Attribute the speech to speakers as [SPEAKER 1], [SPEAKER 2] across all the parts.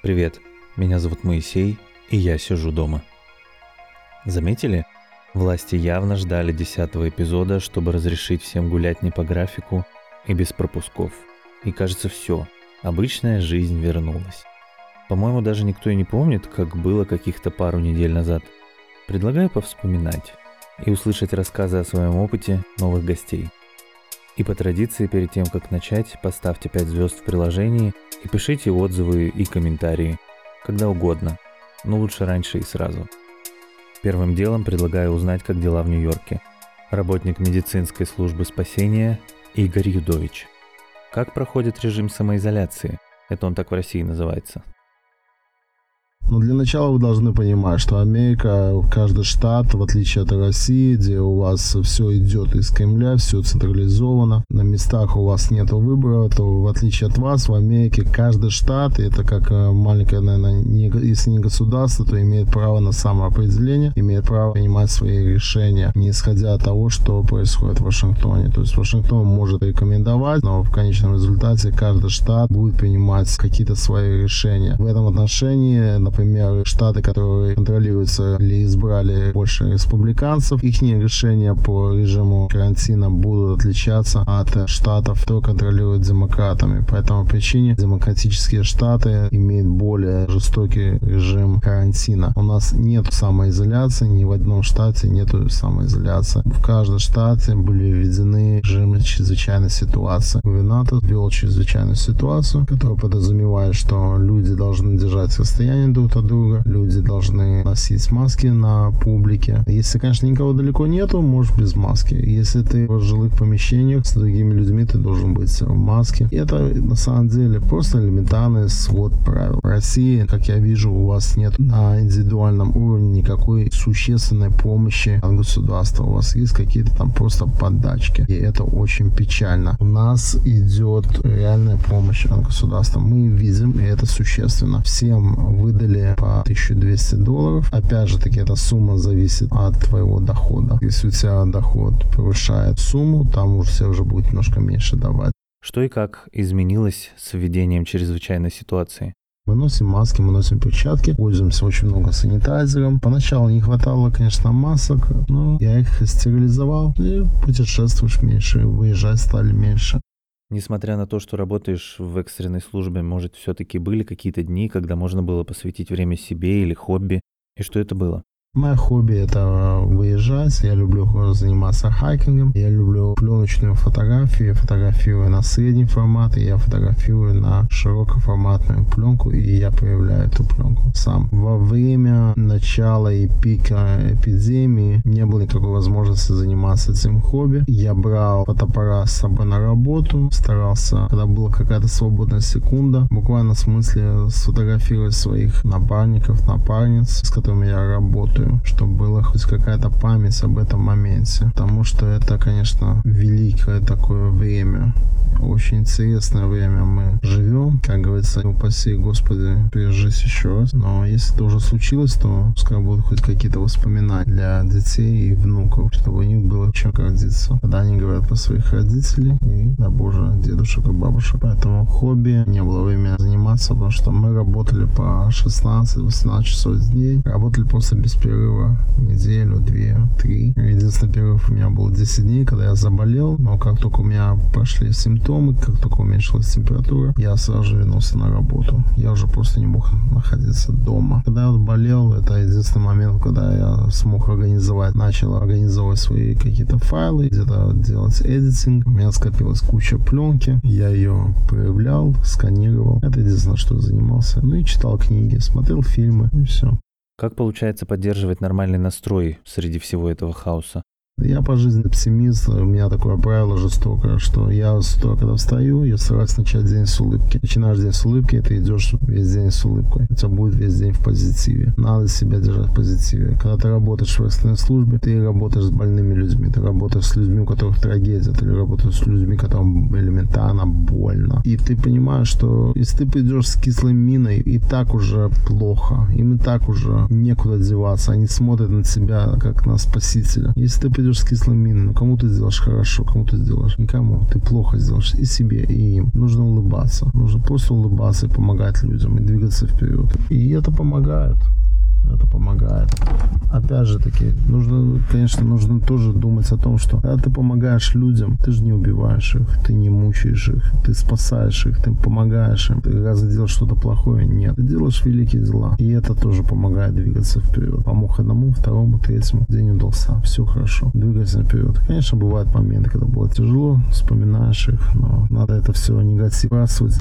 [SPEAKER 1] Привет, меня зовут Моисей, и я сижу дома. Заметили? Власти явно ждали десятого эпизода, чтобы разрешить всем гулять не по графику и без пропусков. И кажется, все, обычная жизнь вернулась. По-моему, даже никто и не помнит, как было каких-то пару недель назад. Предлагаю повспоминать и услышать рассказы о своем опыте новых гостей. И по традиции, перед тем, как начать, поставьте 5 звезд в приложении и пишите отзывы и комментарии, когда угодно, но лучше раньше и сразу. Первым делом предлагаю узнать, как дела в Нью-Йорке. Работник медицинской службы спасения Игорь Юдович. Как проходит режим самоизоляции? Это он так в России называется.
[SPEAKER 2] Но для начала вы должны понимать, что Америка, каждый штат, в отличие от России, где у вас все идет из Кремля, все централизовано, на местах у вас нет выбора, то в отличие от вас, в Америке каждый штат, это как э, маленькое, наверное, не, если не государство, то имеет право на самоопределение, имеет право принимать свои решения, не исходя от того, что происходит в Вашингтоне. То есть Вашингтон может рекомендовать, но в конечном результате каждый штат будет принимать какие-то свои решения. В этом отношении, например, например, штаты, которые контролируются или избрали больше республиканцев, их решения по режиму карантина будут отличаться от штатов, которые контролируют демократами. По этому причине демократические штаты имеют более жестокий режим карантина. У нас нет самоизоляции, ни в одном штате нет самоизоляции. В каждом штате были введены режимы чрезвычайной ситуации. Губернатор ввел чрезвычайную ситуацию, которая подразумевает, что люди должны держать расстояние друг от друга. Люди должны носить маски на публике. Если, конечно, никого далеко нету, можешь без маски. Если ты в жилых помещениях с другими людьми, ты должен быть в маске. И это на самом деле просто элементарный свод правил. В России, как я вижу, у вас нет на индивидуальном уровне никакой существенной помощи от государства. У вас есть какие-то там просто подачки. И это очень печально. У нас идет реальная помощь от государства. Мы видим, и это существенно. Всем выдали выдали по 1200 долларов. Опять же таки, эта сумма зависит от твоего дохода. Если у тебя доход превышает сумму, там уже все уже будет немножко меньше давать.
[SPEAKER 1] Что и как изменилось с введением чрезвычайной ситуации?
[SPEAKER 2] Мы носим маски, мы носим перчатки, пользуемся очень много санитайзером. Поначалу не хватало, конечно, масок, но я их стерилизовал, и путешествуешь меньше, выезжать стали меньше.
[SPEAKER 1] Несмотря на то, что работаешь в экстренной службе, может, все-таки были какие-то дни, когда можно было посвятить время себе или хобби? И что это было?
[SPEAKER 2] Мое хобби это выезжать. Я люблю заниматься хайкингом. Я люблю пленочную фотографию. Я фотографирую на средний формат, я фотографирую на широкоформатную пленку, и я проявляю эту пленку сам. Во время начала и пика эпидемии не было никакой возможности заниматься этим хобби. Я брал фотоаппарат с собой на работу, старался, когда была какая-то свободная секунда, буквально в смысле сфотографировать своих напарников, напарниц, с которыми я работаю работаю, чтобы была хоть какая-то память об этом моменте. Потому что это, конечно, великое такое время. Очень интересное время мы Как говорится, упаси Господи, пережить еще раз. Но если это уже случилось, то пускай будут хоть какие-то воспоминания для детей и внуков, чтобы у них было чем гордиться. Когда они говорят про своих родителей и, да боже, дедушек и бабушек. Поэтому хобби не было времени заниматься, потому что мы работали по 16-18 часов в день. Работали просто без перерыва неделю, две, три. Единственный перерыв у меня был 10 дней, когда я заболел, но как только у меня пошли симптомы, как только уменьшилась температура, я сразу же вернулся на работу. Я уже просто не мог находиться дома. Когда я болел, это единственный момент, когда я смог организовать, начал организовывать свои какие-то файлы, где-то делать эдитинг. У меня скопилась куча пленки, я ее проявлял, сканировал. Это единственное, что я занимался. Ну и читал книги, смотрел фильмы и все.
[SPEAKER 1] Как получается поддерживать нормальный настрой среди всего этого хаоса?
[SPEAKER 2] Я по жизни оптимист, у меня такое правило жестокое, что я с утра, когда встаю, я стараюсь начать день с улыбки. Начинаешь день с улыбки, ты идешь весь день с улыбкой. У тебя будет весь день в позитиве. Надо себя держать в позитиве. Когда ты работаешь в экстренной службе, ты работаешь с больными людьми, ты работаешь с людьми, у которых трагедия, ты работаешь с людьми, которым элементарно боль больно. И ты понимаешь, что если ты придешь с кислой миной, и так уже плохо, им и так уже некуда деваться, они смотрят на тебя как на спасителя. Если ты придешь с кислой миной, ну кому ты сделаешь хорошо, кому ты сделаешь? Никому. Ты плохо сделаешь и себе, и им. Нужно улыбаться. Нужно просто улыбаться и помогать людям, и двигаться вперед. И это помогает это помогает. Опять же таки, нужно, конечно, нужно тоже думать о том, что когда ты помогаешь людям, ты же не убиваешь их, ты не мучаешь их, ты спасаешь их, ты помогаешь им. Ты разве делаешь что-то плохое? Нет. Ты делаешь великие дела. И это тоже помогает двигаться вперед. Помог одному, второму, третьему. День удался. Все хорошо. Двигайся вперед. Конечно, бывают моменты, когда было тяжело, вспоминаешь их, но надо это все негатив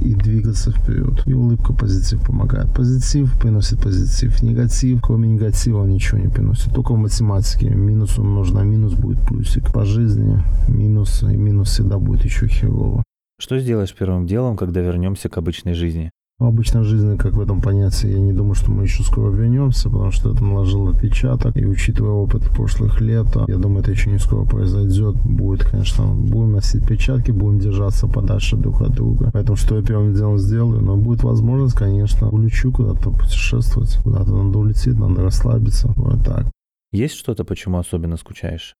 [SPEAKER 2] и двигаться вперед. И улыбка, позитив помогает. Позитив приносит позитив. Негатив негатив, кроме негатива ничего не приносит. Только в математике минус умножить на минус будет плюсик. По жизни минус и минус всегда будет еще херово.
[SPEAKER 1] Что сделаешь первым делом, когда вернемся к обычной жизни?
[SPEAKER 2] В обычной жизни, как в этом понятии, я не думаю, что мы еще скоро вернемся, потому что это наложило отпечаток. И учитывая опыт прошлых лет, я думаю, это еще не скоро произойдет. Будет, конечно, будем носить перчатки, будем держаться подальше друг от друга. Поэтому что я первым делом сделаю? Но будет возможность, конечно, улечу куда-то путешествовать. Куда-то надо улететь, надо расслабиться. Вот так.
[SPEAKER 1] Есть что-то, почему особенно скучаешь?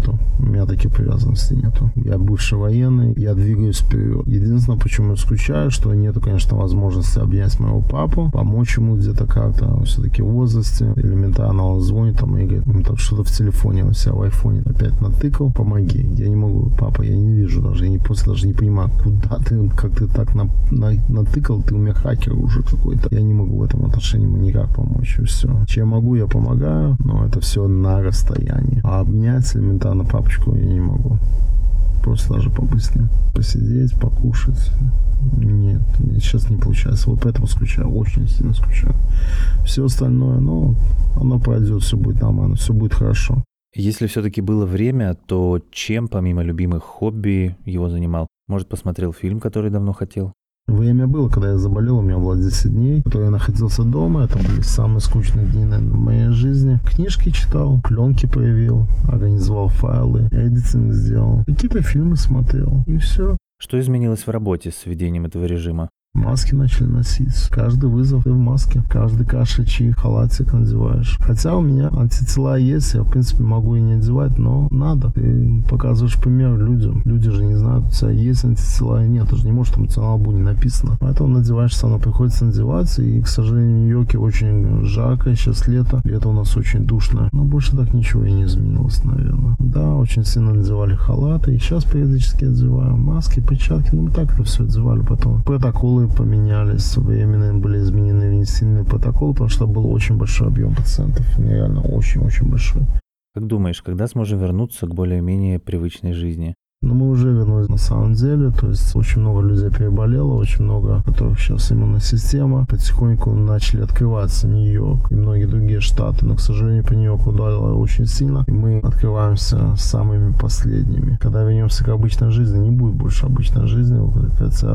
[SPEAKER 2] Нету. У меня таких привязанностей нету. Я бывший военный, я двигаюсь вперед. Единственное, почему я скучаю, что нету, конечно, возможности обнять моего папу, помочь ему где-то как-то. Все-таки в возрасте. Элементарно он звонит там и говорит, ну, так что-то в телефоне, он себя в айфоне опять натыкал, помоги. Я не могу, папа, я не вижу даже, я не, после даже не понимаю, куда ты, как ты так на, на, натыкал, ты у меня хакер уже какой-то. Я не могу в этом отношении никак помочь, и все. Чем могу, я помогаю, но это все на расстоянии. А обнять элементарно папочку я не могу. Просто даже побыстрее посидеть, покушать. Нет, сейчас не получается. Вот поэтому скучаю, очень сильно скучаю. Все остальное, ну, оно пройдет, все будет нормально, все будет хорошо.
[SPEAKER 1] Если все-таки было время, то чем, помимо любимых хобби, его занимал? Может, посмотрел фильм, который давно хотел?
[SPEAKER 2] Время было, когда я заболел, у меня было 10 дней, которые я находился дома. Это были самые скучные дни наверное, в моей жизни. Книжки читал, пленки проявил, организовал файлы, эдитинг сделал, какие-то фильмы смотрел, и все.
[SPEAKER 1] Что изменилось в работе с введением этого режима?
[SPEAKER 2] Маски начали носить. Каждый вызов ты в маске. Каждый кашичий халатик надеваешь. Хотя у меня антитела есть, я в принципе могу и не одевать, но надо. Ты показываешь пример людям. Люди же не знают, у тебя есть антитела и нет. Ты же не можешь там на лбу не написано. Поэтому надеваешь сам, приходится надевать. И, к сожалению, Нью-Йорке очень жарко, сейчас лето. Лето у нас очень душное. Но больше так ничего и не изменилось, наверное. Да, очень сильно надевали халаты. И сейчас периодически одеваю маски, перчатки. Ну, мы так это все одевали потом. Протоколы протоколы поменялись, временно были изменены внесенные протоколы, потому что был очень большой объем пациентов, реально очень-очень большой.
[SPEAKER 1] Как думаешь, когда сможем вернуться к более-менее привычной жизни?
[SPEAKER 2] Но мы уже вернулись на самом деле, то есть очень много людей переболело, очень много, которых сейчас иммунная система, потихоньку начали открываться Нью-Йорк и многие другие штаты, но, к сожалению, по Нью-Йорку ударило очень сильно, и мы открываемся самыми последними. Когда вернемся к обычной жизни, не будет больше обычной жизни, хотя,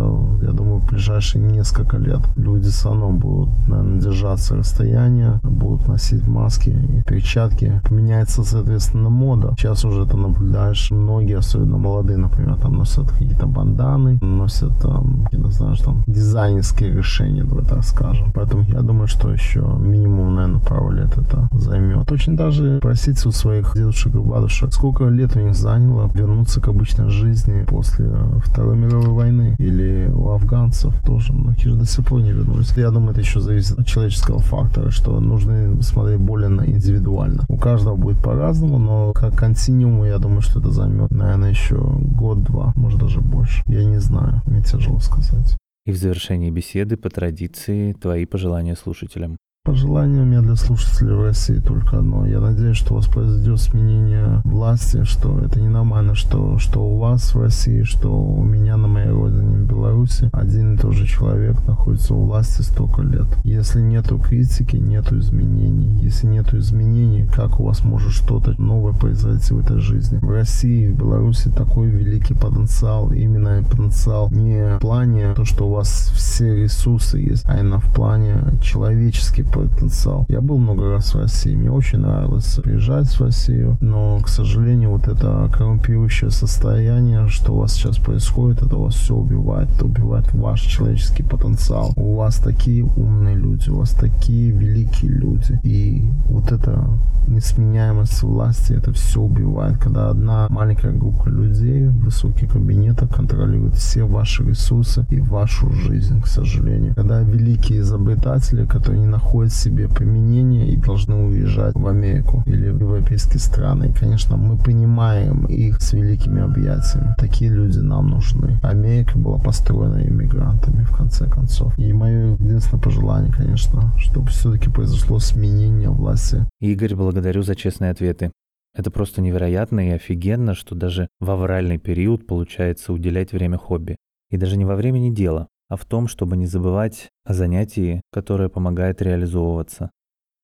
[SPEAKER 2] я думаю, в ближайшие несколько лет люди все равно будут, наверное, держаться расстояния, будут носить маски и перчатки. Поменяется, соответственно, мода. Сейчас уже это наблюдаешь, многие, особенно молодые молодые, например, там носят какие-то банданы, носят там, я не знаю, там дизайнерские решения, давай так скажем. Поэтому я думаю, что еще минимум, наверное, пару лет это займет. Очень даже просить у своих дедушек и бабушек, сколько лет у них заняло вернуться к обычной жизни после Второй мировой войны или у афганцев тоже. Многие же до сих пор не вернулись. Я думаю, это еще зависит от человеческого фактора, что нужно смотреть более на индивидуально. У каждого будет по-разному, но как континуум, я думаю, что это займет, наверное, еще год-два, может даже больше. Я не знаю, мне тяжело сказать.
[SPEAKER 1] И в завершении беседы по традиции твои пожелания слушателям.
[SPEAKER 2] Пожелание у меня для слушателей в России только одно. Я надеюсь, что у вас произойдет сменение власти, что это ненормально, что, что у вас в России, что у меня на моей родине в Беларуси один и тот же человек находится у власти столько лет. Если нету критики, нету изменений. Если нету изменений, как у вас может что-то новое произойти в этой жизни? В России, в Беларуси такой великий потенциал, именно потенциал не в плане то, что у вас все ресурсы есть, а именно в плане человеческий потенциал. Я был много раз в России, мне очень нравилось приезжать в Россию, но, к сожалению, вот это коррумпирующее состояние, что у вас сейчас происходит, это вас все убивает, это убивает ваш человеческий потенциал. У вас такие умные люди, у вас такие великие люди, и вот это несменяемость власти, это все убивает, когда одна маленькая группа людей в высоких кабинетах контролирует все ваши ресурсы и вашу жизнь, к сожалению. Когда великие изобретатели, которые не находят себе применения и должны уезжать в Америку или в европейские страны, и, конечно, мы понимаем их с великими объятиями. Такие люди нам нужны. Америка была построена иммигрантами, в конце концов. И мое единственное пожелание, конечно, чтобы все-таки произошло сменение власти.
[SPEAKER 1] Игорь, благодарю за честные ответы. Это просто невероятно и офигенно, что даже в авральный период получается уделять время хобби. И даже не во времени дела, а в том, чтобы не забывать о занятии, которое помогает реализовываться.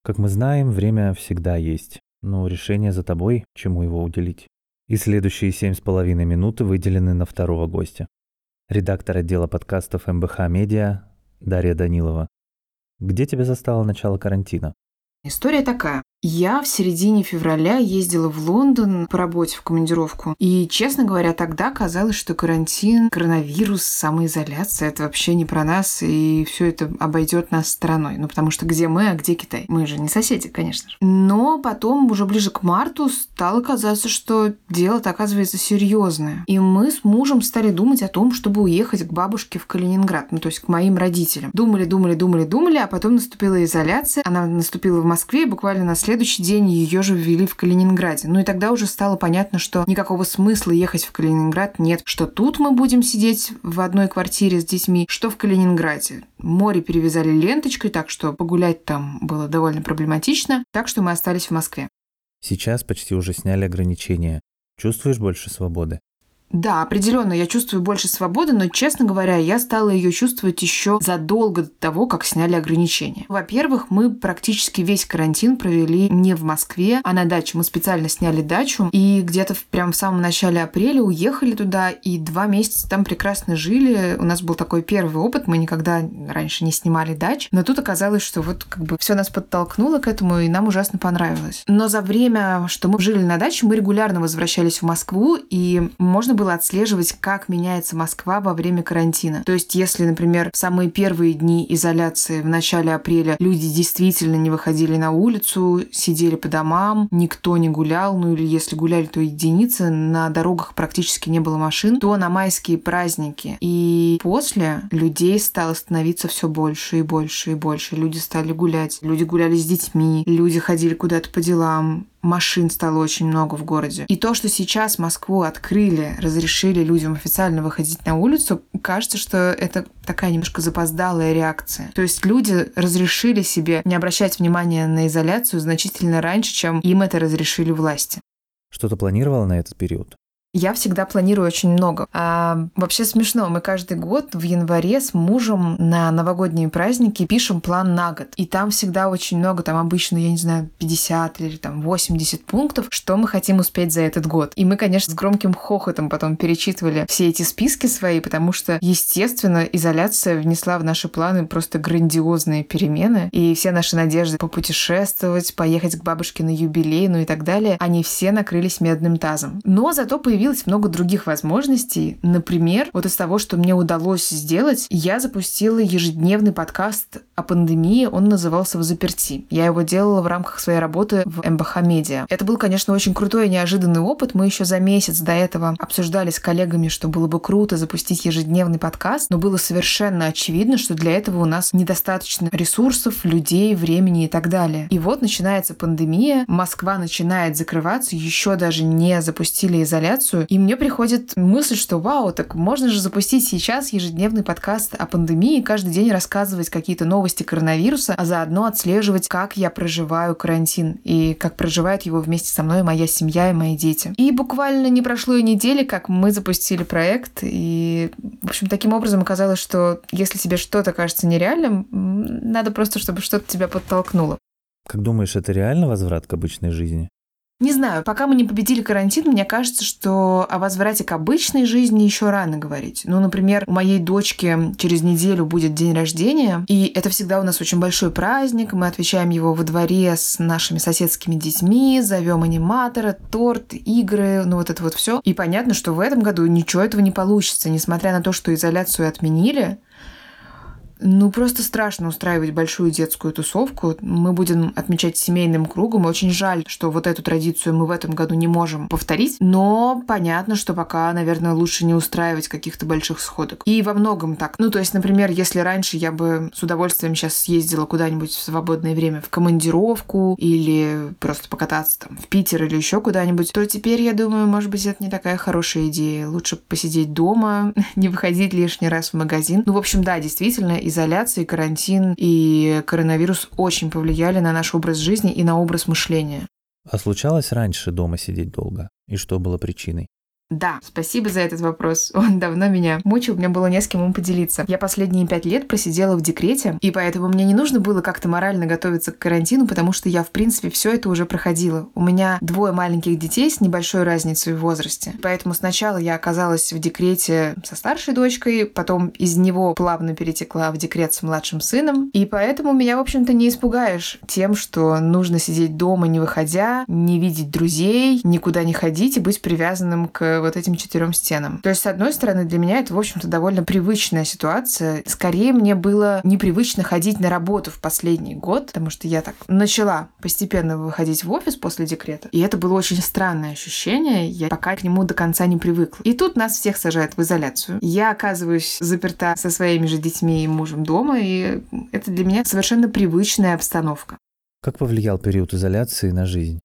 [SPEAKER 1] Как мы знаем, время всегда есть, но решение за тобой, чему его уделить. И следующие семь с половиной минуты выделены на второго гостя. Редактор отдела подкастов МБХ Медиа Дарья Данилова. Где тебя застало начало карантина?
[SPEAKER 3] История такая. Я в середине февраля ездила в Лондон по работе в командировку. И, честно говоря, тогда казалось, что карантин, коронавирус, самоизоляция – это вообще не про нас, и все это обойдет нас стороной. Ну, потому что где мы, а где Китай? Мы же не соседи, конечно же. Но потом, уже ближе к марту, стало казаться, что дело-то оказывается серьезное. И мы с мужем стали думать о том, чтобы уехать к бабушке в Калининград, ну, то есть к моим родителям. Думали, думали, думали, думали, а потом наступила изоляция. Она наступила в Москве, буквально на следующий день ее же ввели в Калининграде. Ну и тогда уже стало понятно, что никакого смысла ехать в Калининград нет. Что тут мы будем сидеть в одной квартире с детьми, что в Калининграде. Море перевязали ленточкой, так что погулять там было довольно проблематично. Так что мы остались в Москве.
[SPEAKER 1] Сейчас почти уже сняли ограничения. Чувствуешь больше свободы?
[SPEAKER 3] Да, определенно, я чувствую больше свободы, но, честно говоря, я стала ее чувствовать еще задолго до того, как сняли ограничения. Во-первых, мы практически весь карантин провели не в Москве, а на даче. Мы специально сняли дачу, и где-то прям в самом начале апреля уехали туда, и два месяца там прекрасно жили. У нас был такой первый опыт, мы никогда раньше не снимали дач, но тут оказалось, что вот как бы все нас подтолкнуло к этому, и нам ужасно понравилось. Но за время, что мы жили на даче, мы регулярно возвращались в Москву, и можно было отслеживать, как меняется Москва во время карантина. То есть, если, например, в самые первые дни изоляции в начале апреля люди действительно не выходили на улицу, сидели по домам, никто не гулял, ну или если гуляли, то единицы, на дорогах практически не было машин, то на майские праздники и после людей стало становиться все больше и больше и больше. Люди стали гулять, люди гуляли с детьми, люди ходили куда-то по делам, машин стало очень много в городе. И то, что сейчас Москву открыли, разрешили людям официально выходить на улицу, кажется, что это такая немножко запоздалая реакция. То есть люди разрешили себе не обращать внимания на изоляцию значительно раньше, чем им это разрешили власти.
[SPEAKER 1] Что-то планировала на этот период?
[SPEAKER 3] Я всегда планирую очень много. А, вообще смешно, мы каждый год в январе с мужем на новогодние праздники пишем план на год. И там всегда очень много, там обычно, я не знаю, 50 или там 80 пунктов, что мы хотим успеть за этот год. И мы, конечно, с громким хохотом потом перечитывали все эти списки свои, потому что, естественно, изоляция внесла в наши планы просто грандиозные перемены. И все наши надежды попутешествовать, поехать к бабушке на юбилей, ну и так далее, они все накрылись медным тазом. Но зато появилась появилось много других возможностей. Например, вот из того, что мне удалось сделать, я запустила ежедневный подкаст о пандемии. Он назывался «В заперти». Я его делала в рамках своей работы в МБХ Медиа. Это был, конечно, очень крутой и неожиданный опыт. Мы еще за месяц до этого обсуждали с коллегами, что было бы круто запустить ежедневный подкаст, но было совершенно очевидно, что для этого у нас недостаточно ресурсов, людей, времени и так далее. И вот начинается пандемия, Москва начинает закрываться, еще даже не запустили изоляцию, информацию, и мне приходит мысль, что вау, так можно же запустить сейчас ежедневный подкаст о пандемии, каждый день рассказывать какие-то новости коронавируса, а заодно отслеживать, как я проживаю карантин и как проживает его вместе со мной моя семья и мои дети. И буквально не прошло и недели, как мы запустили проект, и, в общем, таким образом оказалось, что если тебе что-то кажется нереальным, надо просто, чтобы что-то тебя подтолкнуло.
[SPEAKER 1] Как думаешь, это реально возврат к обычной жизни?
[SPEAKER 3] Не знаю, пока мы не победили карантин, мне кажется, что о возврате к обычной жизни еще рано говорить. Ну, например, у моей дочки через неделю будет день рождения, и это всегда у нас очень большой праздник. Мы отвечаем его во дворе с нашими соседскими детьми, зовем аниматора, торт, игры, ну вот это вот все. И понятно, что в этом году ничего этого не получится, несмотря на то, что изоляцию отменили. Ну, просто страшно устраивать большую детскую тусовку. Мы будем отмечать семейным кругом. Очень жаль, что вот эту традицию мы в этом году не можем повторить. Но понятно, что пока, наверное, лучше не устраивать каких-то больших сходок. И во многом так. Ну, то есть, например, если раньше я бы с удовольствием сейчас съездила куда-нибудь в свободное время в командировку или просто покататься там в Питер или еще куда-нибудь, то теперь, я думаю, может быть, это не такая хорошая идея. Лучше посидеть дома, не выходить лишний раз в магазин. Ну, в общем, да, действительно, изоляция, карантин и коронавирус очень повлияли на наш образ жизни и на образ мышления.
[SPEAKER 1] А случалось раньше дома сидеть долго? И что было причиной?
[SPEAKER 3] Да, спасибо за этот вопрос. Он давно меня мучил, меня было не с кем им поделиться. Я последние пять лет просидела в декрете, и поэтому мне не нужно было как-то морально готовиться к карантину, потому что я, в принципе, все это уже проходила. У меня двое маленьких детей с небольшой разницей в возрасте. Поэтому сначала я оказалась в декрете со старшей дочкой, потом из него плавно перетекла в декрет с младшим сыном. И поэтому меня, в общем-то, не испугаешь тем, что нужно сидеть дома, не выходя, не видеть друзей, никуда не ходить и быть привязанным к вот этим четырем стенам. То есть, с одной стороны, для меня это, в общем-то, довольно привычная ситуация. Скорее, мне было непривычно ходить на работу в последний год, потому что я так начала постепенно выходить в офис после декрета. И это было очень странное ощущение. Я пока к нему до конца не привыкла. И тут нас всех сажают в изоляцию. Я оказываюсь заперта со своими же детьми и мужем дома, и это для меня совершенно привычная обстановка.
[SPEAKER 1] Как повлиял период изоляции на жизнь?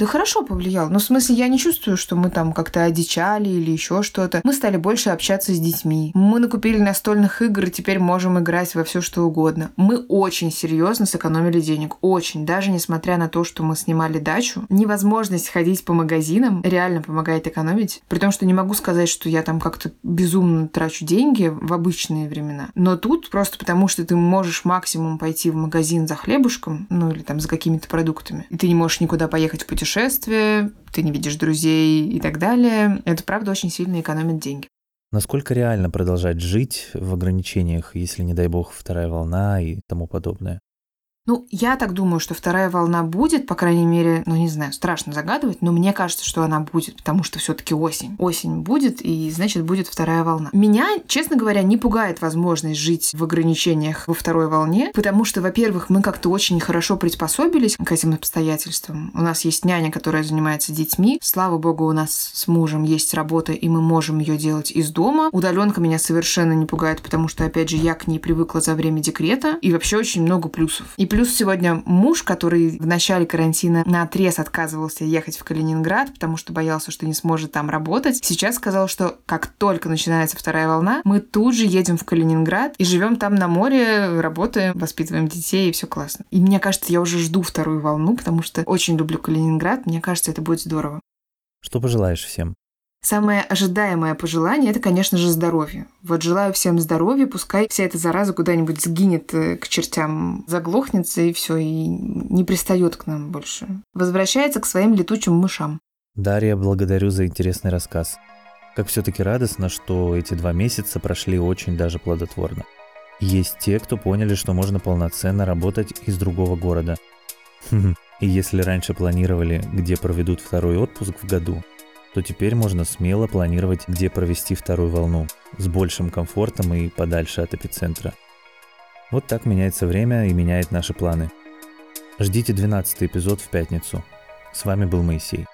[SPEAKER 3] Да хорошо повлиял. Но в смысле, я не чувствую, что мы там как-то одичали или еще что-то. Мы стали больше общаться с детьми. Мы накупили настольных игр и теперь можем играть во все что угодно. Мы очень серьезно сэкономили денег. Очень. Даже несмотря на то, что мы снимали дачу, невозможность ходить по магазинам реально помогает экономить. При том, что не могу сказать, что я там как-то безумно трачу деньги в обычные времена. Но тут просто потому, что ты можешь максимум пойти в магазин за хлебушком, ну или там за какими-то продуктами, и ты не можешь никуда поехать в путешествие, путешествие, ты не видишь друзей и так далее. Это, правда, очень сильно экономит деньги.
[SPEAKER 1] Насколько реально продолжать жить в ограничениях, если, не дай бог, вторая волна и тому подобное?
[SPEAKER 3] Ну, я так думаю, что вторая волна будет, по крайней мере, ну, не знаю, страшно загадывать, но мне кажется, что она будет, потому что все таки осень. Осень будет, и, значит, будет вторая волна. Меня, честно говоря, не пугает возможность жить в ограничениях во второй волне, потому что, во-первых, мы как-то очень хорошо приспособились к этим обстоятельствам. У нас есть няня, которая занимается детьми. Слава богу, у нас с мужем есть работа, и мы можем ее делать из дома. Удаленка меня совершенно не пугает, потому что, опять же, я к ней привыкла за время декрета, и вообще очень много плюсов. И Плюс сегодня муж, который в начале карантина на отрез отказывался ехать в Калининград, потому что боялся, что не сможет там работать, сейчас сказал, что как только начинается вторая волна, мы тут же едем в Калининград и живем там на море, работаем, воспитываем детей, и все классно. И мне кажется, я уже жду вторую волну, потому что очень люблю Калининград, мне кажется, это будет здорово.
[SPEAKER 1] Что пожелаешь всем?
[SPEAKER 3] Самое ожидаемое пожелание – это, конечно же, здоровье. Вот желаю всем здоровья, пускай вся эта зараза куда-нибудь сгинет э, к чертям, заглохнется и все, и не пристает к нам больше. Возвращается к своим летучим мышам.
[SPEAKER 1] Дарья, благодарю за интересный рассказ. Как все-таки радостно, что эти два месяца прошли очень даже плодотворно. Есть те, кто поняли, что можно полноценно работать из другого города. И если раньше планировали, где проведут второй отпуск в году, то теперь можно смело планировать, где провести вторую волну, с большим комфортом и подальше от эпицентра. Вот так меняется время и меняет наши планы. Ждите 12 эпизод в пятницу. С вами был Моисей.